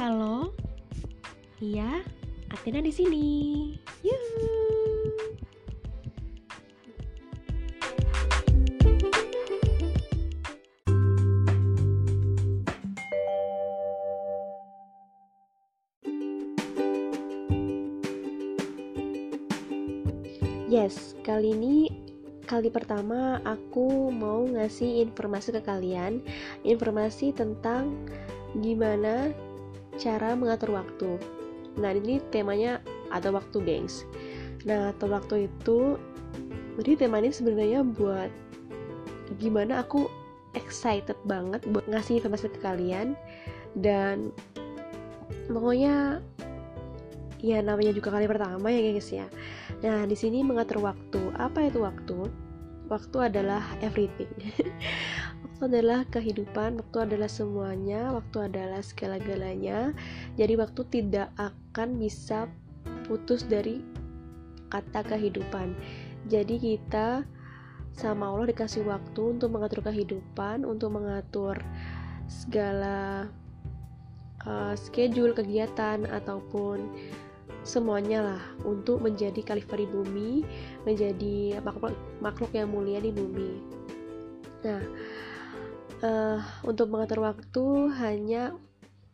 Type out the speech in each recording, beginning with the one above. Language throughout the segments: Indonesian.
Halo. Iya, Athena di sini. Yes, kali ini kali pertama aku mau ngasih informasi ke kalian, informasi tentang gimana cara mengatur waktu. Nah, ini temanya ada waktu, gengs. Nah, atau waktu itu jadi tema ini sebenarnya buat gimana aku excited banget buat ngasih informasi ke kalian dan pokoknya ya namanya juga kali pertama ya guys ya. Nah, di sini mengatur waktu. Apa itu waktu? Waktu adalah everything. waktu adalah kehidupan, waktu adalah semuanya, waktu adalah segala-galanya. Jadi waktu tidak akan bisa putus dari kata kehidupan. Jadi kita sama Allah dikasih waktu untuk mengatur kehidupan, untuk mengatur segala uh, schedule kegiatan ataupun semuanya lah untuk menjadi khalifah di bumi, menjadi makhluk, makhluk yang mulia di bumi. Nah, uh, untuk mengatur waktu hanya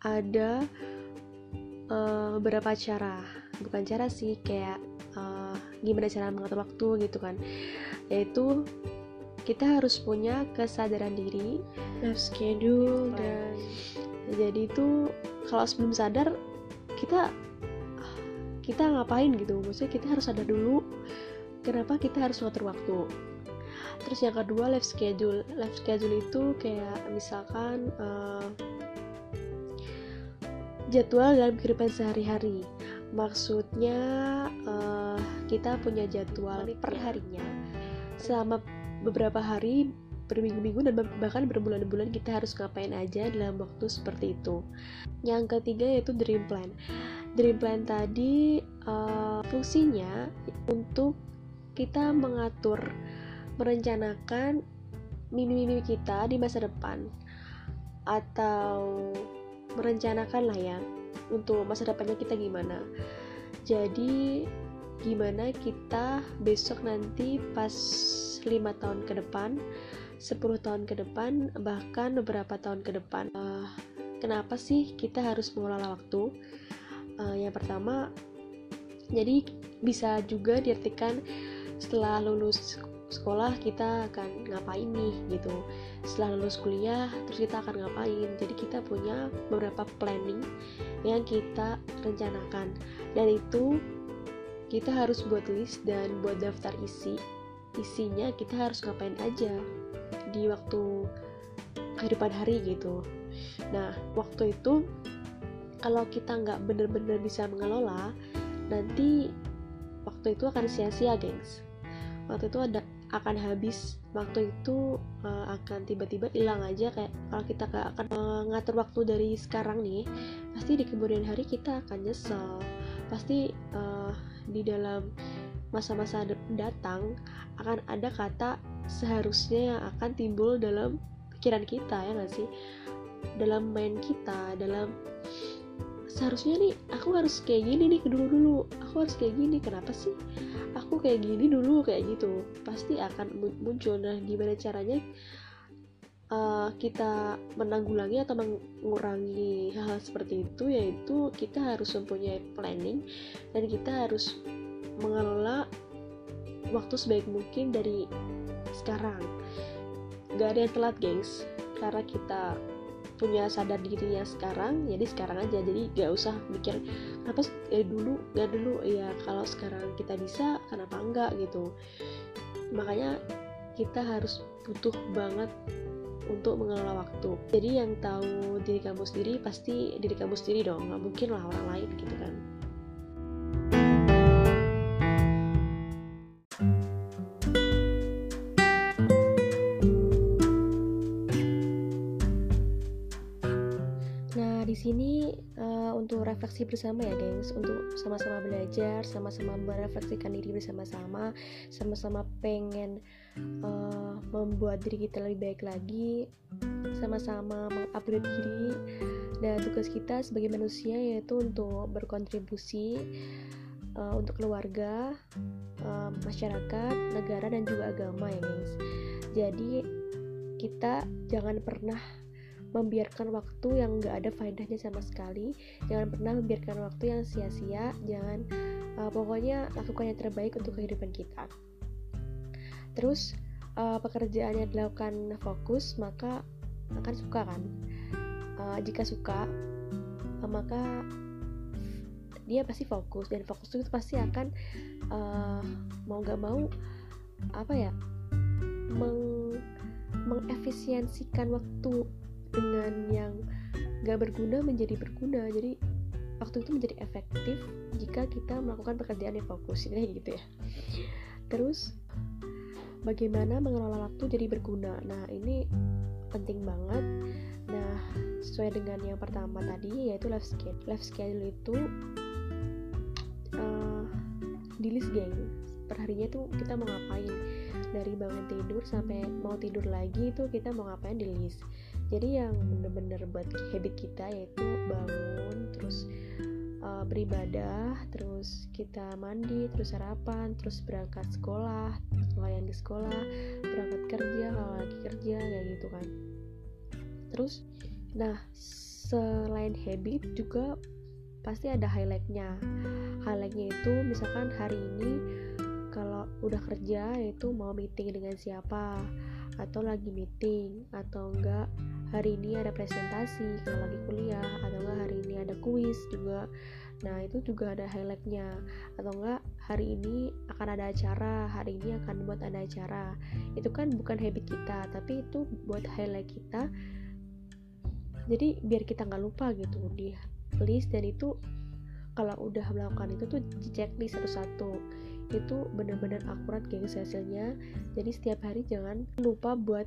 ada uh, beberapa cara, bukan cara sih kayak uh, gimana cara mengatur waktu gitu kan, yaitu kita harus punya kesadaran diri, life schedule dan jadi itu kalau sebelum sadar kita kita ngapain gitu? Maksudnya kita harus sadar dulu kenapa kita harus ngatur waktu terus yang kedua life schedule life schedule itu kayak misalkan uh, jadwal dalam kehidupan sehari-hari maksudnya uh, kita punya jadwal per harinya selama beberapa hari berminggu-minggu dan bahkan berbulan-bulan kita harus ngapain aja dalam waktu seperti itu. Yang ketiga yaitu dream plan. Dream plan tadi uh, fungsinya untuk kita mengatur, merencanakan mimpi-mimpi kita di masa depan. Atau merencanakan lah ya untuk masa depannya kita gimana. Jadi gimana kita besok nanti pas lima tahun ke depan 10 tahun ke depan bahkan beberapa tahun ke depan. Uh, kenapa sih kita harus mengelola waktu? Uh, yang pertama jadi bisa juga diartikan setelah lulus sekolah kita akan ngapain nih gitu. Setelah lulus kuliah terus kita akan ngapain? Jadi kita punya beberapa planning yang kita rencanakan. Dan itu kita harus buat list dan buat daftar isi. Isinya kita harus ngapain aja di waktu kehidupan hari gitu. Nah waktu itu kalau kita nggak bener-bener bisa mengelola nanti waktu itu akan sia-sia gengs. Waktu itu ada akan habis waktu itu uh, akan tiba-tiba hilang aja. Kayak kalau kita gak akan uh, ngatur waktu dari sekarang nih pasti di kemudian hari kita akan nyesel. Pasti uh, di dalam masa-masa datang akan ada kata seharusnya yang akan timbul dalam pikiran kita ya nggak sih? Dalam main kita dalam seharusnya nih aku harus kayak gini nih dulu dulu aku harus kayak gini kenapa sih aku kayak gini dulu kayak gitu. Pasti akan muncul. Nah gimana caranya uh, kita menanggulangi atau mengurangi hal-hal seperti itu yaitu kita harus mempunyai planning dan kita harus mengelola waktu sebaik mungkin dari sekarang. Gak ada yang telat gengs karena kita punya sadar dirinya sekarang jadi sekarang aja. Jadi gak usah mikir kenapa eh, dulu gak dulu ya kalau sekarang kita bisa kenapa enggak? gitu. Makanya kita harus butuh banget untuk mengelola waktu. Jadi yang tahu diri kamu sendiri pasti diri kamu sendiri dong. Nggak mungkin lah orang lain gitu kan sini uh, untuk refleksi bersama ya, gengs, untuk sama-sama belajar, sama-sama merefleksikan diri bersama-sama, sama-sama pengen uh, membuat diri kita lebih baik lagi, sama-sama mengupgrade diri, dan tugas kita sebagai manusia yaitu untuk berkontribusi uh, untuk keluarga uh, masyarakat negara dan juga agama ya guys jadi kita jangan pernah membiarkan waktu yang gak ada faedahnya sama sekali. Jangan pernah membiarkan waktu yang sia-sia. Jangan uh, pokoknya lakukan yang terbaik untuk kehidupan kita. Terus uh, pekerjaan yang dilakukan fokus maka akan suka kan? Uh, jika suka uh, maka dia pasti fokus. Dan fokus itu pasti akan uh, mau gak mau apa ya meng mengefisiensikan waktu dengan yang gak berguna menjadi berguna. Jadi waktu itu menjadi efektif jika kita melakukan pekerjaan yang fokus. Ini gitu ya. Terus bagaimana mengelola waktu jadi berguna? Nah ini penting banget. Nah sesuai dengan yang pertama tadi yaitu life schedule life schedule itu uh, di list geng. Perharinya tuh kita mau ngapain? Dari bangun tidur sampai mau tidur lagi itu kita mau ngapain di list jadi yang bener-bener buat habit kita yaitu bangun terus uh, beribadah terus kita mandi terus sarapan terus berangkat sekolah pelayan di sekolah berangkat kerja kalau lagi kerja kayak gitu kan. Terus nah selain habit juga pasti ada highlightnya. Highlightnya itu misalkan hari ini kalau udah kerja itu mau meeting dengan siapa atau lagi meeting atau enggak hari ini ada presentasi kalau lagi kuliah atau enggak hari ini ada kuis juga. Nah itu juga ada highlightnya. Atau enggak hari ini akan ada acara hari ini akan buat ada acara. Itu kan bukan habit kita tapi itu buat highlight kita. Jadi biar kita nggak lupa gitu di list dan itu kalau udah melakukan itu tuh checklist satu-satu. Itu benar-benar akurat gengs hasilnya. Jadi setiap hari jangan lupa buat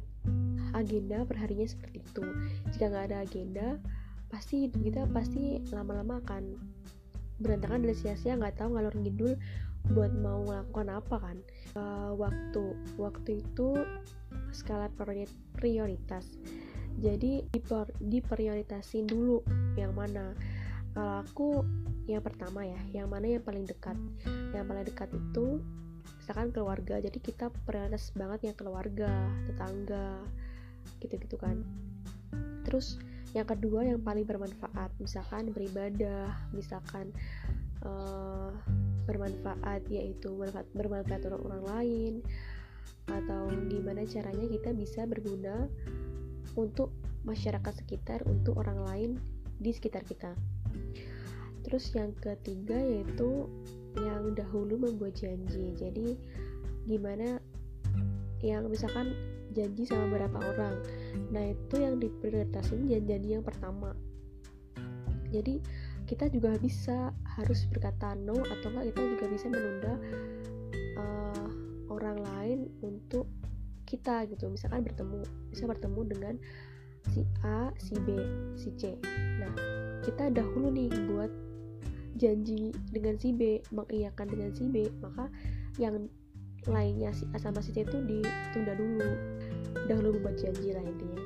agenda perharinya seperti itu. Jika nggak ada agenda pasti hidup kita pasti lama-lama akan berantakan dan sia-sia nggak tahu ngalor ngidul buat mau melakukan apa kan. Uh, waktu waktu itu skala prioritas. Jadi diprioritasin dulu yang mana kalau aku yang pertama ya yang mana yang paling dekat. Yang paling dekat itu misalkan keluarga. Jadi kita prioritas banget yang keluarga tetangga gitu-gitu kan. Terus yang kedua yang paling bermanfaat misalkan beribadah misalkan uh, bermanfaat yaitu bermanfaat, bermanfaat untuk orang lain atau gimana caranya kita bisa berguna untuk masyarakat sekitar untuk orang lain di sekitar kita terus yang ketiga yaitu yang dahulu membuat janji. Jadi gimana yang misalkan janji sama beberapa orang. Nah itu yang diprioritasin janji yang pertama. Jadi kita juga bisa harus berkata no atau enggak kita juga bisa menunda uh, orang lain untuk kita gitu. Misalkan bertemu bisa bertemu dengan si A, si B, si C. Nah, kita dahulu nih buat janji dengan si B mengiyakan dengan si B maka yang lainnya si A sama si C itu ditunda dulu. Dahulu membuat janji lah intinya.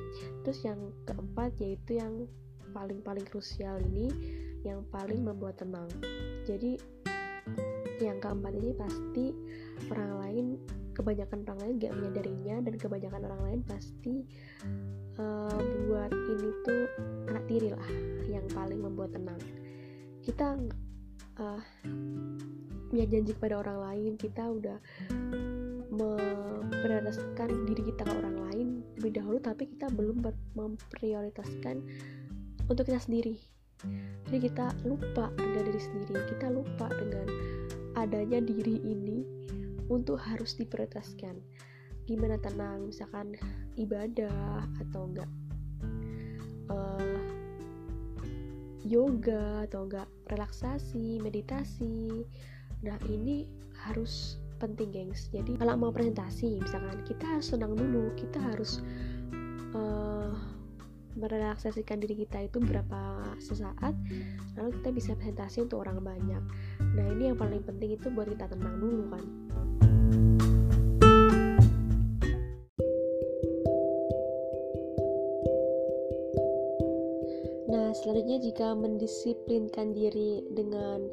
Terus yang keempat yaitu yang paling-paling krusial ini yang paling membuat tenang. Jadi yang keempat ini pasti orang lain kebanyakan orang lain gak menyadarinya dan kebanyakan orang lain pasti uh, buat ini tuh anak tiri lah yang paling membuat tenang kita uh, punya janji kepada orang lain kita udah memprioritaskan diri kita ke orang lain lebih dahulu tapi kita belum memprioritaskan untuk kita sendiri. Jadi kita lupa dengan diri sendiri kita lupa dengan adanya diri ini untuk harus diprioritaskan. Gimana tenang misalkan ibadah atau enggak uh, yoga atau enggak relaksasi, meditasi. Nah, ini harus penting, gengs. Jadi, kalau mau presentasi, misalkan kita harus tenang dulu, kita harus uh, merelaksasikan diri kita itu berapa sesaat, lalu kita bisa presentasi untuk orang banyak. Nah, ini yang paling penting itu buat kita tenang dulu kan. Selanjutnya jika mendisiplinkan diri dengan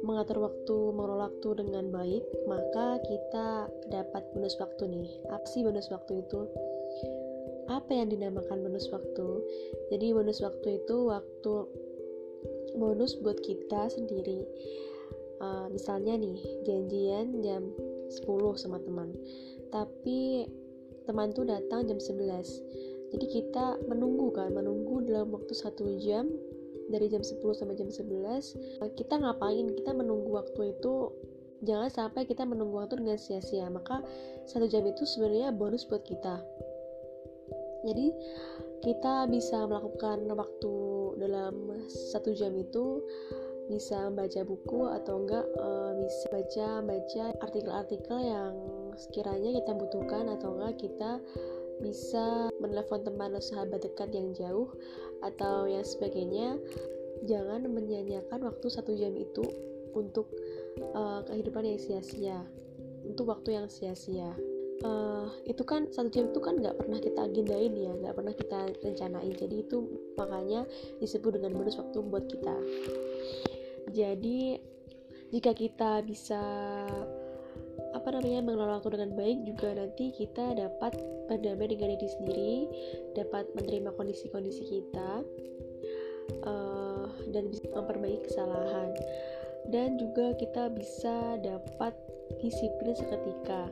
mengatur waktu, mengelola waktu dengan baik, maka kita dapat bonus waktu nih. Apa bonus waktu itu? Apa yang dinamakan bonus waktu? Jadi bonus waktu itu waktu bonus buat kita sendiri. Uh, misalnya nih, janjian jam 10 sama teman. Tapi teman tuh datang jam 11 jadi kita menunggu kan menunggu dalam waktu satu jam dari jam 10 sampai jam 11 kita ngapain? Kita menunggu waktu itu jangan sampai kita menunggu waktu dengan sia-sia. Maka satu jam itu sebenarnya bonus buat kita. Jadi kita bisa melakukan waktu dalam satu jam itu bisa membaca buku atau enggak uh, bisa baca baca artikel-artikel yang sekiranya kita butuhkan atau enggak kita bisa menelpon teman atau sahabat dekat yang jauh atau yang sebagainya jangan menyanyiakan waktu satu jam itu untuk uh, kehidupan yang sia-sia untuk waktu yang sia-sia. Uh, itu kan satu jam itu kan nggak pernah kita agendain ya nggak pernah kita rencanain. Jadi itu makanya disebut dengan bonus waktu buat kita. Jadi jika kita bisa apa namanya mengelola waktu dengan baik juga nanti kita dapat berdamai dengan diri sendiri dapat menerima kondisi-kondisi kita uh, dan bisa memperbaiki kesalahan. Dan juga kita bisa dapat disiplin seketika.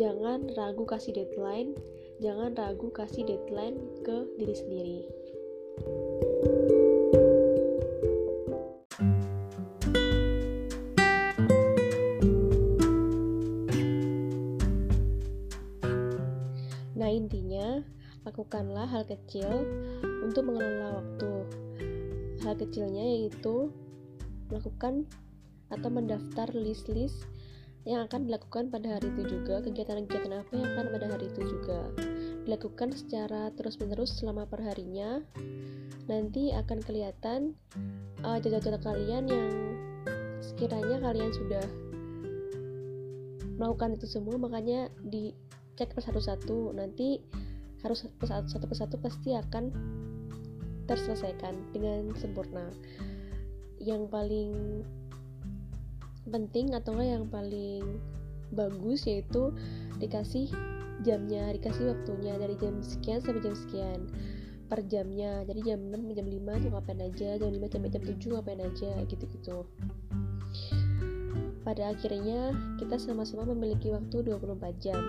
Jangan ragu kasih deadline jangan ragu kasih deadline ke diri sendiri lakukanlah hal kecil untuk mengelola waktu. Hal kecilnya yaitu melakukan atau mendaftar list-list yang akan dilakukan pada hari itu juga, kegiatan-kegiatan apa yang akan pada hari itu juga. Dilakukan secara terus-menerus selama perharinya. Nanti akan kelihatan uh, jadwal-jadwal kalian yang sekiranya kalian sudah melakukan itu semua, makanya dicek per satu-satu. Nanti harus satu persatu pasti akan terselesaikan dengan sempurna. Yang paling penting atau yang paling bagus yaitu dikasih jamnya dikasih waktunya dari jam sekian sampai jam sekian per jamnya. Jadi jam 6 sampai jam 5 tuh ngapain aja jam 5 sampai jam 7 ngapain aja gitu-gitu. Pada akhirnya kita sama-sama memiliki waktu 24 jam.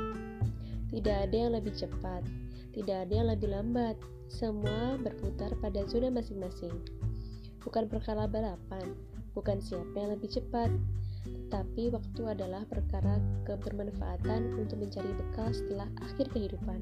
Tidak ada yang lebih cepat tidak ada yang lebih lambat, semua berputar pada zona masing-masing. Bukan perkara balapan, bukan siapa yang lebih cepat, tetapi waktu adalah perkara kebermanfaatan untuk mencari bekal setelah akhir kehidupan.